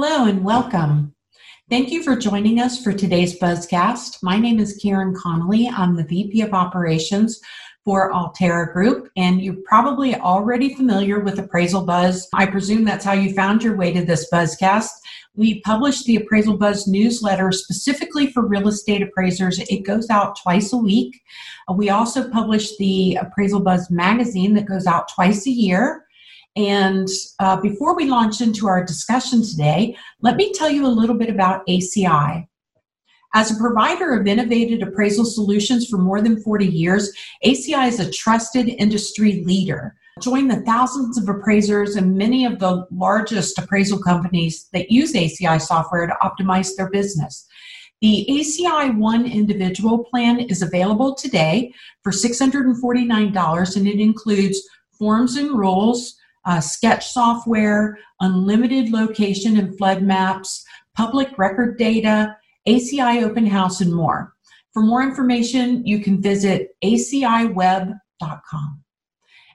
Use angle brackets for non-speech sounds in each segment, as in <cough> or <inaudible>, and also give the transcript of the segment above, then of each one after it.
Hello and welcome. Thank you for joining us for today's Buzzcast. My name is Karen Connolly. I'm the VP of Operations for Allterra Group, and you're probably already familiar with Appraisal Buzz. I presume that's how you found your way to this Buzzcast. We publish the Appraisal Buzz newsletter specifically for real estate appraisers. It goes out twice a week. We also publish the Appraisal Buzz magazine that goes out twice a year. And uh, before we launch into our discussion today, let me tell you a little bit about ACI. As a provider of innovative appraisal solutions for more than 40 years, ACI is a trusted industry leader. Join the thousands of appraisers and many of the largest appraisal companies that use ACI software to optimize their business. The ACI One individual plan is available today for $649 and it includes forms and rules, uh, sketch software, unlimited location and flood maps, public record data, ACI Open House, and more. For more information, you can visit aciweb.com.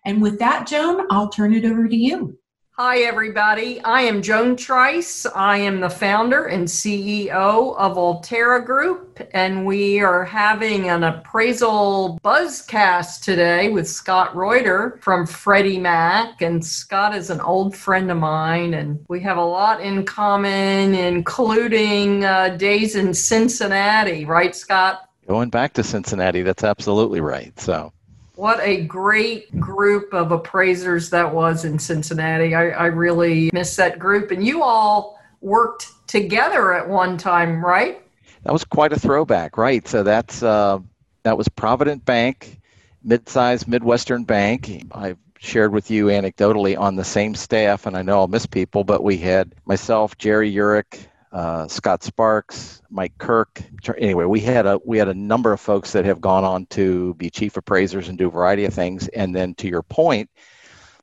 And with that, Joan, I'll turn it over to you. Hi, everybody. I am Joan Trice. I am the founder and CEO of Allterra Group, and we are having an appraisal buzzcast today with Scott Reuter from Freddie Mac. And Scott is an old friend of mine, and we have a lot in common, including uh, days in Cincinnati, right, Scott? Going back to Cincinnati, that's absolutely right. So what a great group of appraisers that was in Cincinnati. I, I really miss that group. And you all worked together at one time, right? That was quite a throwback, right? So that's uh, that was Provident Bank, mid-sized Midwestern bank. I've shared with you anecdotally on the same staff, and I know I'll miss people, but we had myself, Jerry Urich, uh, Scott Sparks, Mike Kirk. Anyway, we had a we had a number of folks that have gone on to be chief appraisers and do a variety of things. And then to your point,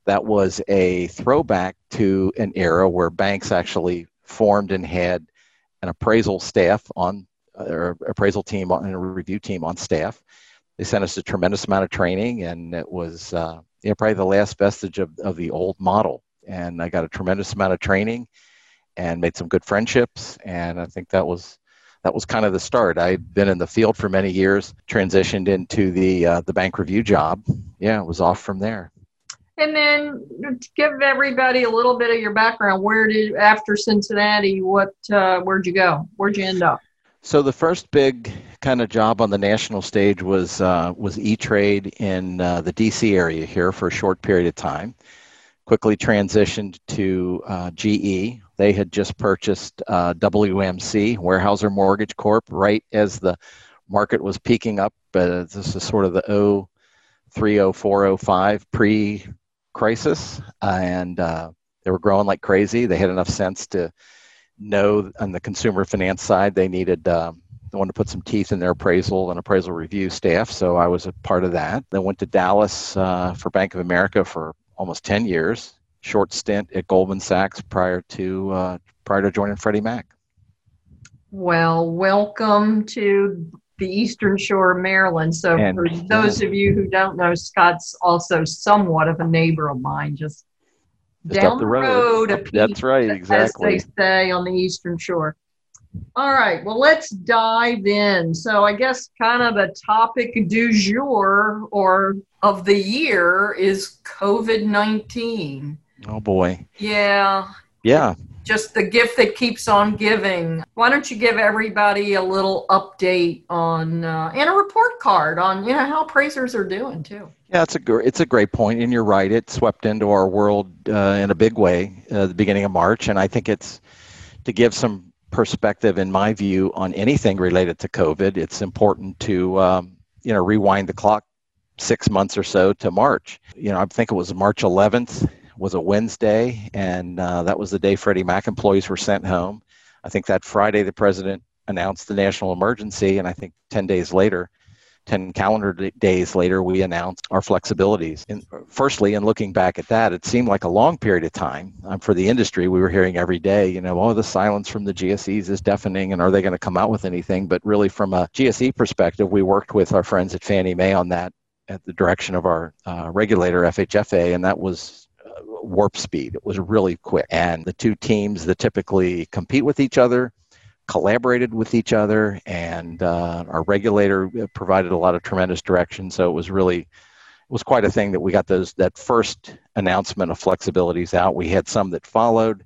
that was a throwback to an era where banks actually formed and had an appraisal staff on or appraisal team and a review team on staff. They sent us a tremendous amount of training, and it was uh, you know, probably the last vestige of, of the old model. And I got a tremendous amount of training and made some good friendships. And I think that was that was kind of the start. I'd been in the field for many years, transitioned into the uh, the bank review job. Yeah, it was off from there. And then give everybody a little bit of your background. Where did after Cincinnati? What? Uh, where'd you go? Where'd you end up? So the first big kind of job on the national stage was uh, was E Trade in uh, the D.C. area here for a short period of time. Quickly transitioned to uh, GE, they had just purchased uh, WMC, Weyerhaeuser Mortgage Corp, right as the market was peaking up. Uh, this is sort of the 03, 04, 05 pre crisis. and uh, they were growing like crazy. They had enough sense to know on the consumer finance side they needed. Um, they wanted to put some teeth in their appraisal and appraisal review staff, so I was a part of that. Then went to Dallas uh, for Bank of America for almost 10 years short stint at Goldman Sachs prior to uh, prior to joining Freddie Mac. Well, welcome to the Eastern Shore of Maryland. So, and, for those of you who don't know, Scott's also somewhat of a neighbor of mine, just, just down the road. road That's right, exactly. As they say on the Eastern Shore. All right, well, let's dive in. So, I guess kind of the topic du jour or of the year is COVID 19. Oh boy. Yeah. Yeah. Just the gift that keeps on giving. Why don't you give everybody a little update on uh, and a report card on you know how appraisers are doing too. Yeah, it's a gr- it's a great point, and you're right. It swept into our world uh, in a big way uh, the beginning of March, and I think it's to give some perspective, in my view, on anything related to COVID. It's important to um, you know rewind the clock six months or so to March. You know, I think it was March 11th was a Wednesday, and uh, that was the day Freddie Mac employees were sent home. I think that Friday the president announced the national emergency, and I think 10 days later, 10 calendar days later, we announced our flexibilities. And firstly, in looking back at that, it seemed like a long period of time um, for the industry. We were hearing every day, you know, oh, the silence from the GSEs is deafening, and are they going to come out with anything? But really, from a GSE perspective, we worked with our friends at Fannie Mae on that at the direction of our uh, regulator, FHFA, and that was warp speed. It was really quick. And the two teams that typically compete with each other collaborated with each other, and uh, our regulator provided a lot of tremendous direction. So it was really it was quite a thing that we got those that first announcement of flexibilities out. We had some that followed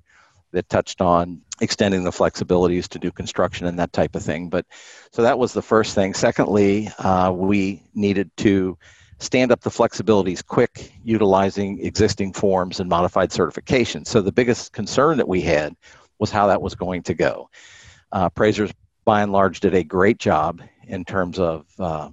that touched on extending the flexibilities to do construction and that type of thing. But so that was the first thing. Secondly, uh, we needed to stand up the flexibilities quick, utilizing existing forms and modified certifications. So the biggest concern that we had was how that was going to go. Uh, appraisers, by and large, did a great job in terms of uh,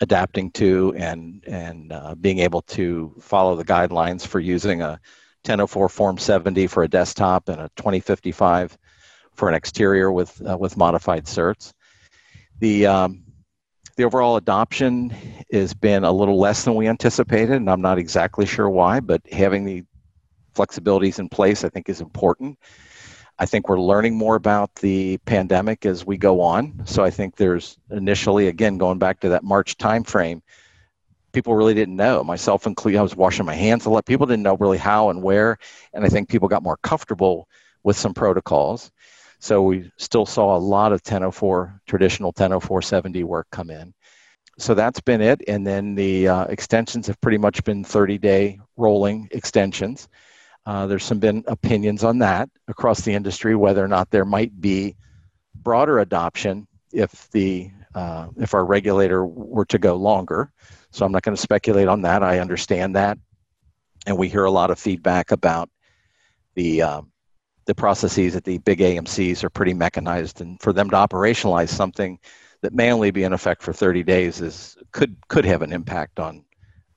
adapting to and and uh, being able to follow the guidelines for using a 1004 Form 70 for a desktop and a 2055 for an exterior with uh, with modified certs. The um, the overall adoption has been a little less than we anticipated, and I'm not exactly sure why, but having the flexibilities in place, I think, is important. I think we're learning more about the pandemic as we go on. So I think there's initially, again, going back to that March timeframe, people really didn't know, myself included. I was washing my hands a lot. People didn't know really how and where. And I think people got more comfortable with some protocols. So we still saw a lot of 1004, traditional 1004 70 work come in. So that's been it. And then the uh, extensions have pretty much been 30 day rolling extensions. Uh, there's some been opinions on that across the industry, whether or not there might be broader adoption if the uh, if our regulator were to go longer. So I'm not going to speculate on that. I understand that, and we hear a lot of feedback about the um, the processes at the big AMCs are pretty mechanized, and for them to operationalize something that may only be in effect for 30 days is could could have an impact on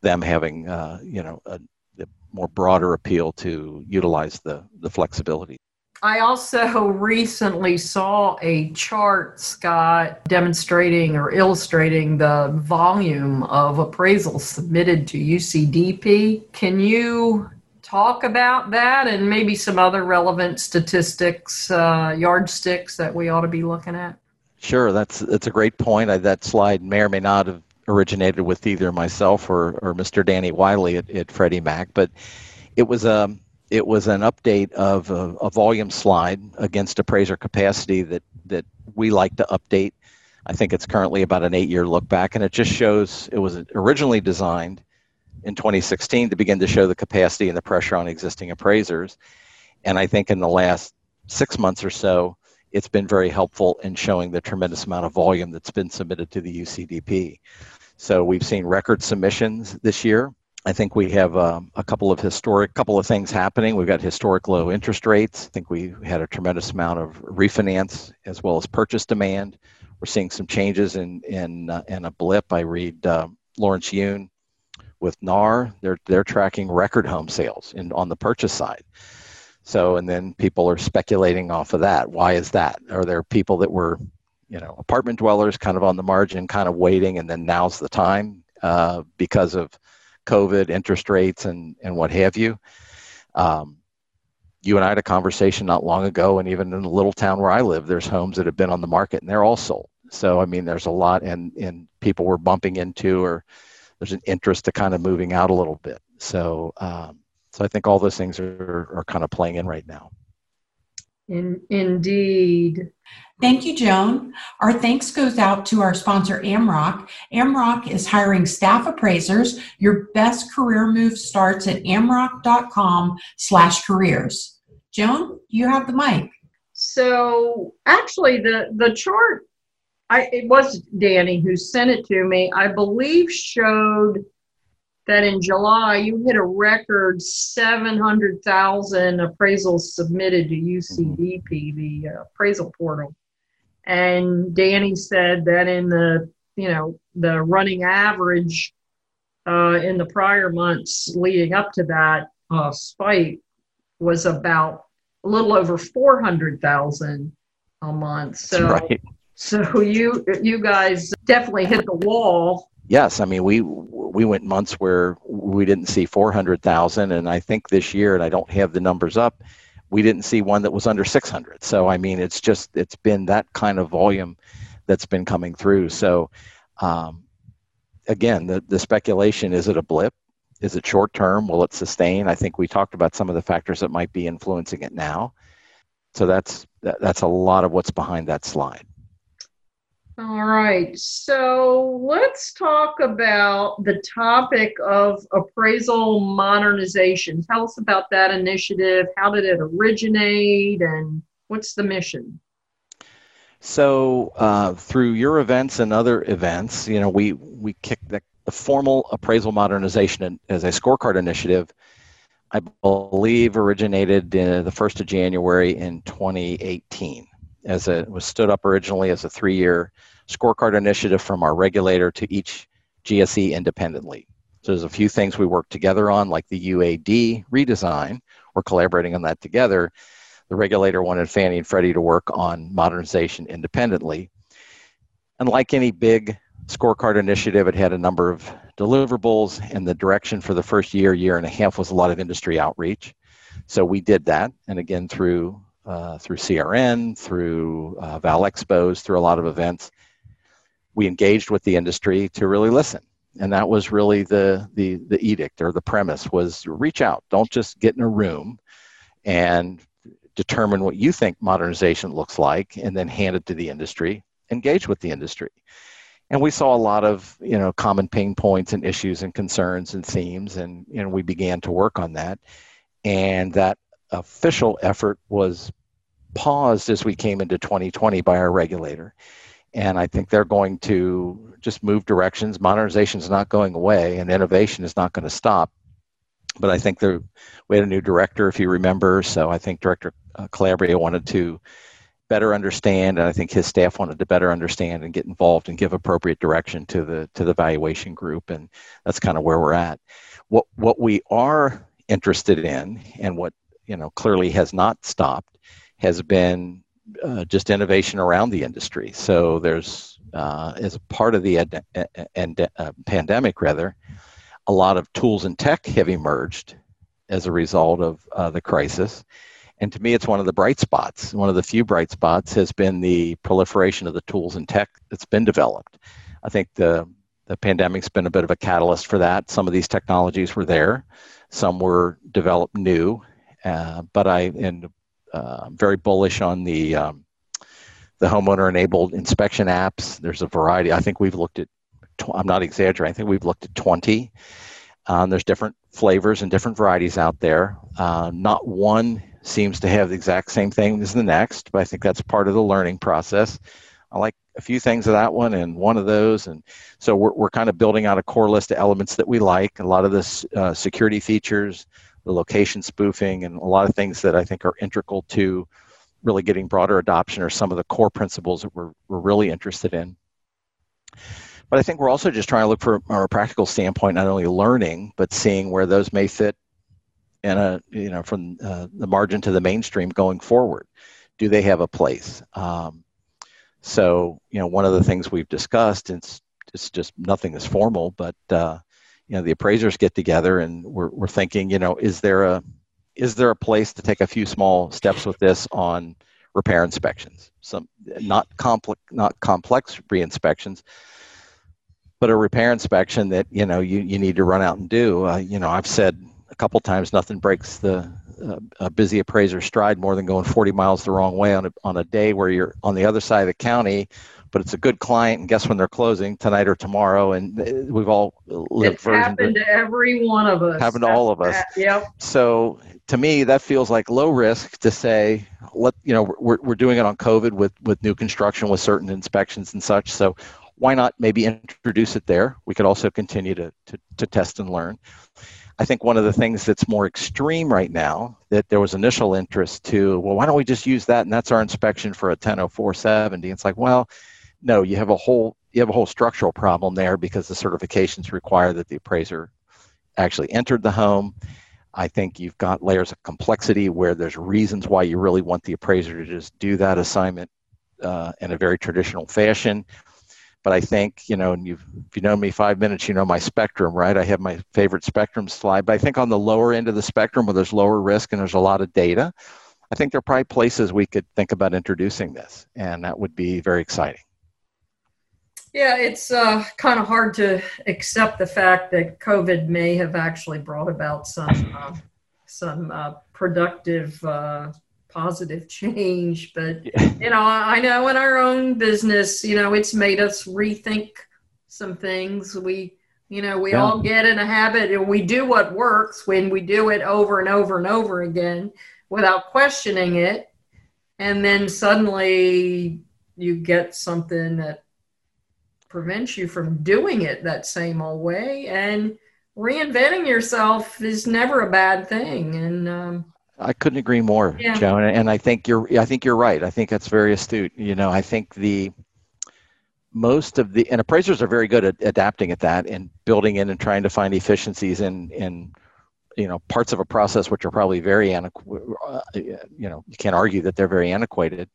them having uh, you know a, a more broader appeal to utilize the the flexibility. I also <laughs> recently saw a chart, Scott, demonstrating or illustrating the volume of appraisals submitted to UCDP. Can you talk about that and maybe some other relevant statistics, uh, yardsticks that we ought to be looking at? Sure, that's that's a great point. I, that slide may or may not have originated with either myself or, or Mr. Danny Wiley at, at Freddie Mac, but it was a um, it was an update of a, a, volume slide against appraiser capacity that that we like to update. I think it's currently about an eight-year look back, and it just shows it was originally designed in 2016 to begin to show the capacity and the pressure on existing appraisers. And I think in the last six months or so, it's been very helpful in showing the tremendous amount of volume that's been submitted to the UCDP. So we've seen record submissions this year. I think we have um, a couple of historic, couple of things happening. We've got historic low interest rates. I think we had a tremendous amount of refinance as well as purchase demand. We're seeing some changes in in uh, in a blip. I read uh, Lawrence Yun with NAR. They're they're tracking record home sales in on the purchase side. So and then people are speculating off of that. Why is that? Are there people that were, you know, apartment dwellers kind of on the margin, kind of waiting, and then now's the time uh, because of COVID, interest rates, and and what have you. Um, you and I had a conversation not long ago, and even in the little town where I live, there's homes that have been on the market and they're all sold. So I mean, there's a lot, and and people were bumping into, or there's an interest to kind of moving out a little bit. So um, so I think all those things are are kind of playing in right now. In, indeed. Thank you, Joan. Our thanks goes out to our sponsor, Amrock. Amrock is hiring staff appraisers. Your best career move starts at amrock.com slash careers. Joan, you have the mic. So actually the, the chart, I, it was Danny who sent it to me, I believe showed that in July you hit a record 700,000 appraisals submitted to UCDP, the uh, appraisal portal. And Danny said that in the, you know, the running average uh, in the prior months leading up to that uh, spike was about a little over 400,000 a month. So, right. So you you guys definitely hit the wall. Yes, I mean we we went months where we didn't see 400,000 and I think this year and I don't have the numbers up we didn't see one that was under 600 so I mean it's just it's been that kind of volume that's been coming through so um, again the, the speculation is it a blip is it short term? Will it sustain? I think we talked about some of the factors that might be influencing it now. So that's that, that's a lot of what's behind that slide. All right. So let's talk about the topic of appraisal modernization. Tell us about that initiative. How did it originate and what's the mission? So uh, through your events and other events, you know, we we kicked the, the formal appraisal modernization as a scorecard initiative. I believe originated in the first of January in 2018 as it was stood up originally as a three-year scorecard initiative from our regulator to each GSE independently. So there's a few things we work together on, like the UAD redesign. We're collaborating on that together. The regulator wanted Fannie and Freddie to work on modernization independently. And like any big scorecard initiative, it had a number of deliverables, and the direction for the first year, year and a half was a lot of industry outreach. So we did that, and again through uh, through CRN, through uh, Val Expos, through a lot of events. We engaged with the industry to really listen. And that was really the, the, the edict or the premise was reach out. Don't just get in a room and determine what you think modernization looks like and then hand it to the industry. Engage with the industry. And we saw a lot of, you know, common pain points and issues and concerns and themes. And, know, we began to work on that. And that official effort was paused as we came into 2020 by our regulator. And I think they're going to just move directions. Modernization is not going away, and innovation is not going to stop. But I think we had a new director, if you remember. So I think Director uh, Calabria wanted to better understand, and I think his staff wanted to better understand and get involved and give appropriate direction to the to the valuation group. And that's kind of where we're at. What what we are interested in, and what you know clearly has not stopped has been uh, just innovation around the industry. So there's uh, as part of the ed- ed- uh, pandemic, rather, a lot of tools and tech have emerged as a result of uh, the crisis. And to me, it's one of the bright spots. One of the few bright spots has been the proliferation of the tools and tech that's been developed. I think the the pandemic's been a bit of a catalyst for that. Some of these technologies were there, some were developed new, uh, but I am uh, very bullish on the um, the homeowner enabled inspection apps. There's a variety. I think we've looked at. Tw- I'm not exaggerating. I think we've looked at 20. Um, there's different flavors and different varieties out there. Uh, not one seems to have the exact same thing as the next, but I think that's part of the learning process. I like a few things of that one and one of those, and so we're we're kind of building out a core list of elements that we like. A lot of this uh, security features, the location spoofing, and a lot of things that I think are integral to really getting broader adoption are some of the core principles that we're, we're really interested in. But I think we're also just trying to look for, from a practical standpoint, not only learning, but seeing where those may fit in a, you know, from uh, the margin to the mainstream going forward. Do they have a place? Um, so, you know, one of the things we've discussed, it's, it's just nothing is formal, but uh, you know the appraisers get together and we're, we're thinking you know is there a is there a place to take a few small steps with this on repair inspections? Some not complex not complex re-inspections but a repair inspection that you know you, you need to run out and do. Uh, you know i've said a couple times nothing breaks the uh, a busy appraiser stride more than going 40 miles the wrong way on a, on a day where you're on the other side of the county but it's a good client and guess when they're closing? Tonight or tomorrow and uh, we've all lived for it. it's happened to every one of us. Happened to all of us. Yep. So to me that feels like low risk to say let you know we're, we're doing it on covid with with new construction with certain inspections and such. So why not maybe introduce it there? We could also continue to to, to test and learn. I think one of the things that's more extreme right now that there was initial interest to, well, why don't we just use that and that's our inspection for a 100470? It's like, well, no, you have a whole you have a whole structural problem there because the certifications require that the appraiser actually entered the home. I think you've got layers of complexity where there's reasons why you really want the appraiser to just do that assignment uh, in a very traditional fashion. But I think, you know, and you've, if you know me five minutes, you know my spectrum, right? I have my favorite spectrum slide. But I think on the lower end of the spectrum where there's lower risk and there's a lot of data, I think there are probably places we could think about introducing this. And that would be very exciting. Yeah, it's uh, kind of hard to accept the fact that COVID may have actually brought about some uh, some uh, productive, uh, positive change. But <laughs> you know, I know in our own business, you know, it's made us rethink some things. We, you know, we yeah. all get in a habit and we do what works when we do it over and over and over again without questioning it, and then suddenly you get something that prevents you from doing it that same old way. And reinventing yourself is never a bad thing. And um, I couldn't agree more, yeah. Joan. And I think you're I think you're right. I think that's very astute. You know, I think the most of the and appraisers are very good at adapting at that and building in and trying to find efficiencies in in you know parts of a process which are probably very antiquated. Uh, you know, you can't argue that they're very antiquated.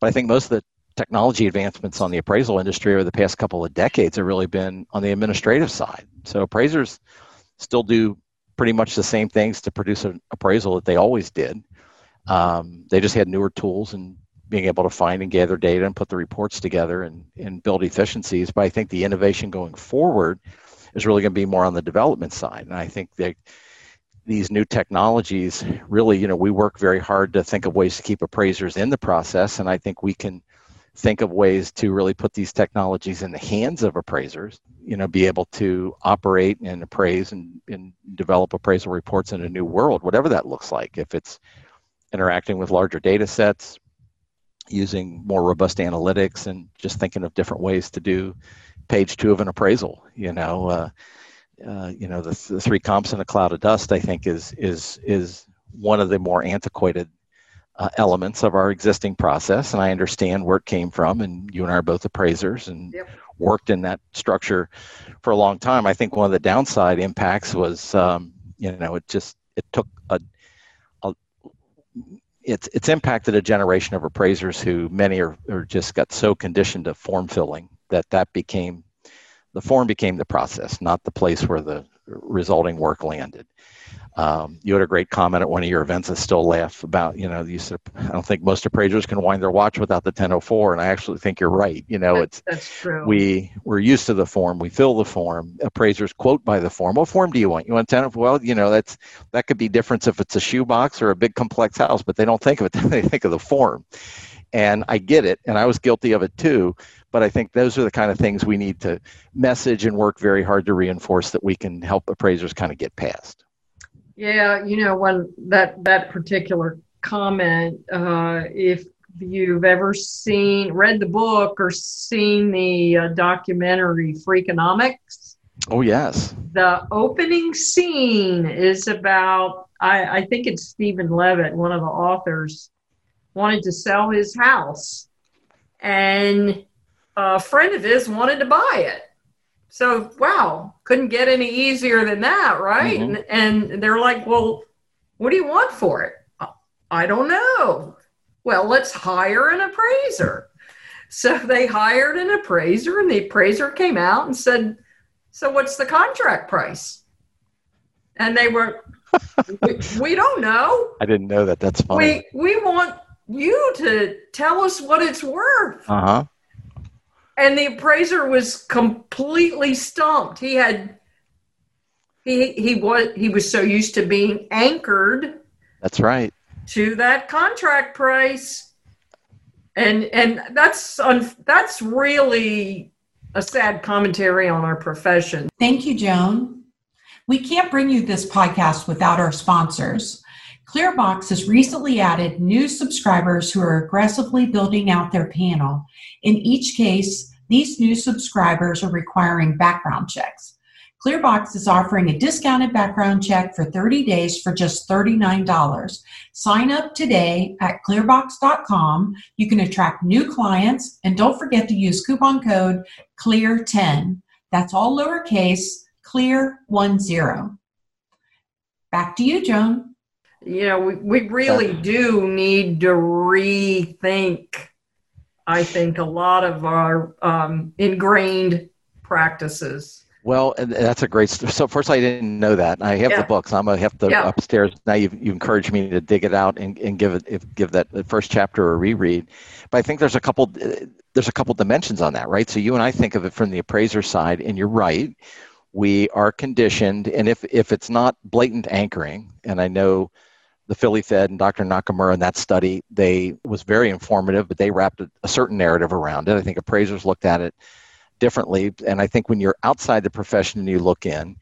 But I think most of the technology advancements on the appraisal industry over the past couple of decades have really been on the administrative side. So appraisers still do pretty much the same things to produce an appraisal that they always did. Um, they just had newer tools and being able to find and gather data and put the reports together and, and build efficiencies. But I think the innovation going forward is really going to be more on the development side. And I think that these new technologies really, you know, we work very hard to think of ways to keep appraisers in the process. And I think we can think of ways to really put these technologies in the hands of appraisers you know be able to operate and appraise and, and develop appraisal reports in a new world whatever that looks like. If it's interacting with larger data sets using more robust analytics and just thinking of different ways to do page two of an appraisal you know uh, uh, you know the, the three comps in a cloud of dust i think is is is one of the more antiquated uh, elements of our existing process, and I understand where it came from. And you and I are both appraisers and yep. worked in that structure for a long time. I think one of the downside impacts was, um, you know, it just it took a, a it's it's impacted a generation of appraisers who many are, are just got so conditioned to form filling that that became the form became the process, not the place where the resulting work landed. Um, you had a great comment at one of your events. I still laugh about, you know, you said, I don't think most appraisers can wind their watch without the 1004. And I actually think you're right. You know, it's, that's true. We, we're used to the form. We fill the form. Appraisers quote by the form. What form do you want? You want 10? Well, you know, that's, that could be different if it's a shoebox or a big complex house, but they don't think of it. <laughs> they think of the form. And I get it. And I was guilty of it too. But I think those are the kind of things we need to message and work very hard to reinforce that we can help appraisers kind of get past. Yeah, you know, when that that particular comment, uh, if you've ever seen, read the book, or seen the uh, documentary Freakonomics. Oh yes. The opening scene is about. I, I think it's Steven Levitt, one of the authors, wanted to sell his house, and a friend of his wanted to buy it so wow, couldn't get any easier than that, right? Mm-hmm. And, and they're like, well, what do you want for it? I don't know. Well, let's hire an appraiser. So they hired an appraiser, and the appraiser came out and said, So what's the contract price? And they were, we, we, don't know. <laughs> I didn't know that. That's funny. We, we want you to tell us what it's worth. Uh huh and the appraiser was completely stumped. He had he he was he was so used to being anchored. That's right. To that contract price, and and that's un, that's really a sad commentary on our profession. Thank you, Joan. We can't bring you this podcast without our sponsors. Clearbox has recently added new subscribers who are aggressively building out their panel. In each case, these new subscribers are requiring background checks. Clearbox is offering a discounted background check for 30 days for just $39. Sign up today at clearbox.com. You can attract new clients and don't forget to use coupon code CLEAR10. That's all lowercase, CLEAR10. Back to you, Joan. You know, we, we really do need to rethink I think a lot of our um, ingrained practices. Well, that's a great. So first, I didn't know that. I have yeah. the books. I'm gonna have to yeah. upstairs now. You you encouraged me to dig it out and, and give it give that first chapter a reread. But I think there's a couple there's a couple dimensions on that, right? So you and I think of it from the appraiser side, and you're right. We are conditioned, and if if it's not blatant anchoring, and I know the Philly Fed and Dr. Nakamura in that study, they was very informative, but they wrapped a, a certain narrative around it. I think appraisers looked at it differently. And I think when you're outside the profession and you look in,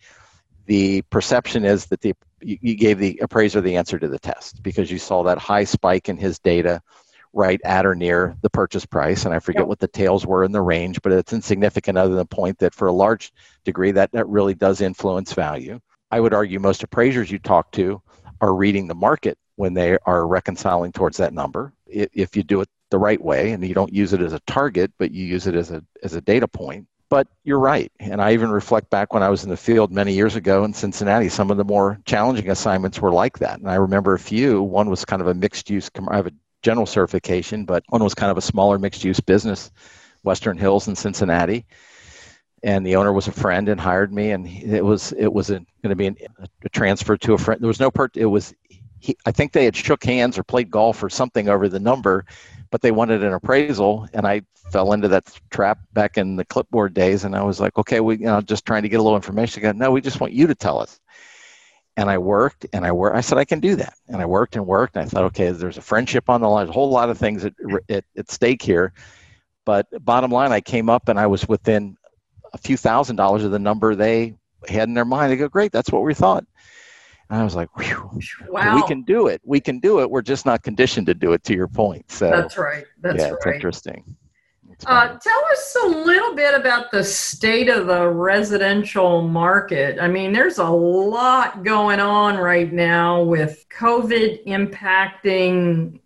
the perception is that the you gave the appraiser the answer to the test because you saw that high spike in his data right at or near the purchase price and i forget yep. what the tails were in the range but it's insignificant other than the point that for a large degree that, that really does influence value i would argue most appraisers you talk to are reading the market when they are reconciling towards that number. If you do it the right way and you don't use it as a target but you use it as a as a data point. But you're right. And i even reflect back when i was in the field many years ago in cincinnati some of the more challenging assignments were like that. And i remember a few. One was kind of a mixed use i have a general certification but one was kind of a smaller mixed use business western hills in cincinnati and the owner was a friend and hired me and it was it was going to be an, a transfer to a friend. There was no part it was he, i think they had shook hands or played golf or something over the number but they wanted an appraisal and i fell into that trap back in the clipboard days and i was like okay we you know just trying to get a little information. Go, no we just want you to tell us. And i worked and i worked i said i can do that. And i worked and worked and i thought okay there's a friendship on the line There's a whole lot of things at, at, at stake here. But bottom line i came up and i was within a few thousand dollars of the number they had in their mind they go great that's what we thought and I was like, wow. we can do it. We can do it. We're just not conditioned to do it to your point. So that's right. That's yeah, right. It's interesting. Uh, tell us a little bit about the state of the residential market. I mean, there's a lot going on right now with COVID impacting.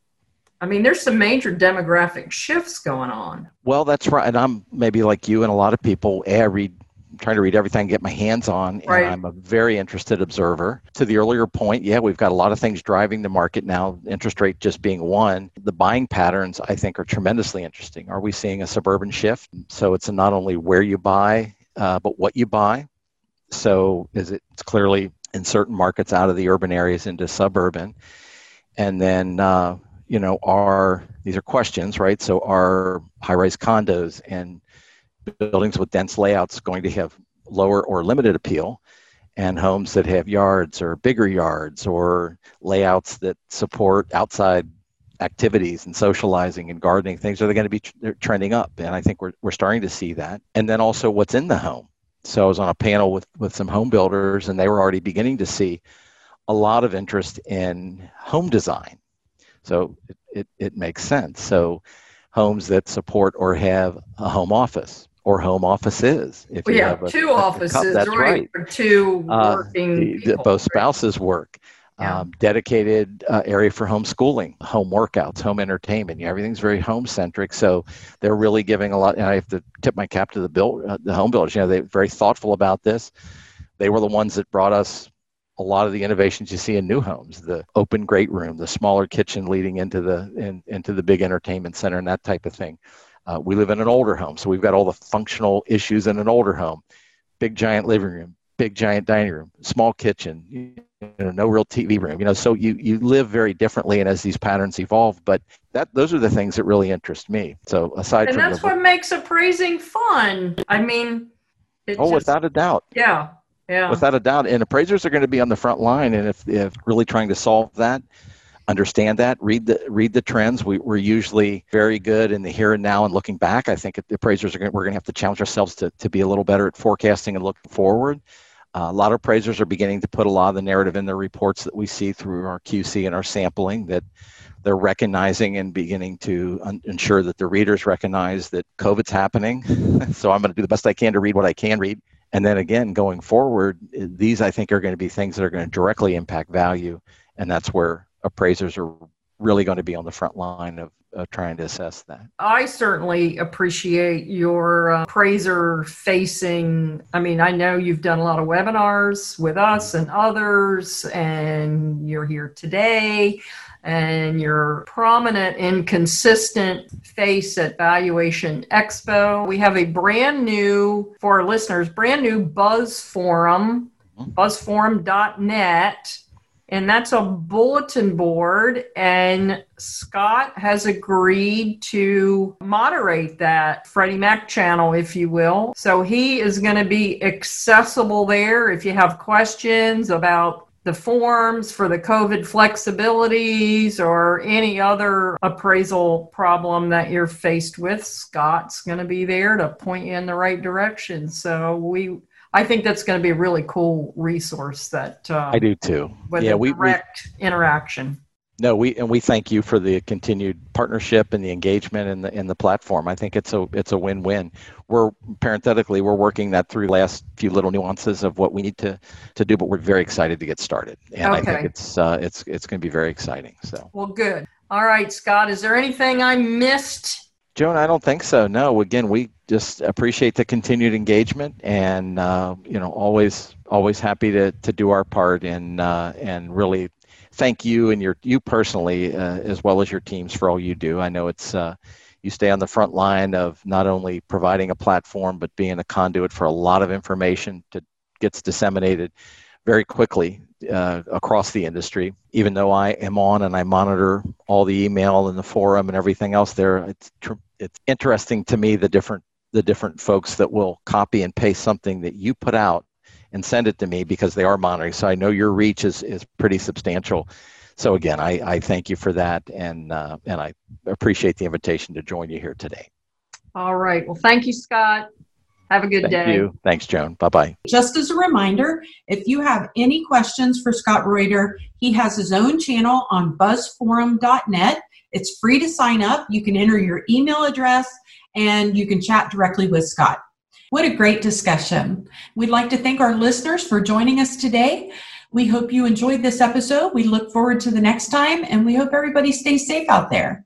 I mean, there's some major demographic shifts going on. Well, that's right. And I'm maybe like you and a lot of people. I read trying to read everything, and get my hands on, right. and I'm a very interested observer. To the earlier point, yeah, we've got a lot of things driving the market now, interest rate just being one. The buying patterns, I think, are tremendously interesting. Are we seeing a suburban shift? So it's not only where you buy, uh, but what you buy. So is it, it's clearly in certain markets out of the urban areas into suburban. And then, uh, you know, are these are questions, right? So are high rise condos and buildings with dense layouts going to have lower or limited appeal? And homes that have yards or bigger yards or layouts that support outside activities and socializing and gardening things are they going to be trending up? And i think we're, we're starting to see that. And then also what's in the home. So i was on a panel with, with some home builders and they were already beginning to see a lot of interest in home design so it, it, it makes sense so homes that support or have a home office or home offices. If well, you yeah, have a, two a, offices, that's right. For two uh, working uh, the, both spouses work. Yeah. Um, dedicated uh, area for homeschooling, home workouts, home entertainment. Yeah, everything's very home centric. So they're really giving a lot. And I have to tip my cap to the build, uh, the home builders. You know, they're very thoughtful about this. They were the ones that brought us a lot of the innovations you see in new homes the open great room the smaller kitchen leading into the in, into the big entertainment center and that type of thing uh, we live in an older home, so we've got all the functional issues in an older home. Big giant living room, big giant dining room, small kitchen, you know, no real TV room. You know, so you you live very differently, and as these patterns evolve, but that those are the things that really interest me. So aside and from that's the, what makes appraising fun. I mean, oh, just, without a doubt. Yeah, yeah. Without a doubt, and appraisers are going to be on the front line, and if if really trying to solve that understand that read the read the trends we, are usually very good in the here and now and looking back. I think appraisers are going we're going to have to challenge ourselves to, to be a little better at forecasting and looking forward. Uh, a lot of appraisers are beginning to put a lot of the narrative in their reports that we see through our qc and our sampling that they're recognizing and beginning to un- ensure that the readers recognize that covid's happening. <laughs> So i'm going to do the best i can to read what i can read and then again going forward these i think are going to be things that are going to directly impact value and that's where appraisers are really going to be on the front line of, of trying to assess that. I certainly appreciate your uh, praiser facing. I mean, I know you've done a lot of webinars with us and others, and you're here today and your prominent and consistent face at Valuation Expo. We have a brand new, for our listeners, brand new Buzz Forum, mm-hmm. buzzforum.net and that's a bulletin board and scott has agreed to moderate that freddie mac channel if you will so he is going to be accessible there if you have questions about the forms for the COVID flexibilities or any other appraisal problem that you're faced with, Scott's going to be there to point you in the right direction. So we, I think that's going to be a really cool resource that uh, I do too. With yeah, we, direct we, interaction. No, we and we thank you for the continued partnership and the engagement in the in the platform. I think it's a it's a win-win. We're parenthetically we're working that through last few little nuances of what we need to to do, but we're very excited to get started, and okay. I think it's uh, it's it's going to be very exciting. So well, good. All right, Scott. Is there anything I missed? Joan, I don't think so. No. Again, we just appreciate the continued engagement, and uh, you know, always always happy to to do our part and uh, and really thank you and your you personally uh, as well as your teams for all you do. I know it's uh, you stay on the front line of not only providing a platform but being a conduit for a lot of information that gets disseminated very quickly uh, across the industry. Even though I am on and I monitor all the email and the forum and everything else there, it's tr- it's interesting to me the different the different folks that will copy and paste something that you put out and send it to me because they are monitoring. So I know your reach is, is pretty substantial. So again, I, I thank you for that and, uh, and I appreciate the invitation to join you here today. All right. Well, thank you, Scott. Have a good thank day. You. Thanks, Joan. Bye bye. Just as a reminder, if you have any questions for Scott Reuter, he has his own channel on buzzforum.net. It's free to sign up. You can enter your email address and you can chat directly with Scott. What a great discussion. We'd like to thank our listeners for joining us today. We hope you enjoyed this episode. We look forward to the next time, and we hope everybody stays safe out there.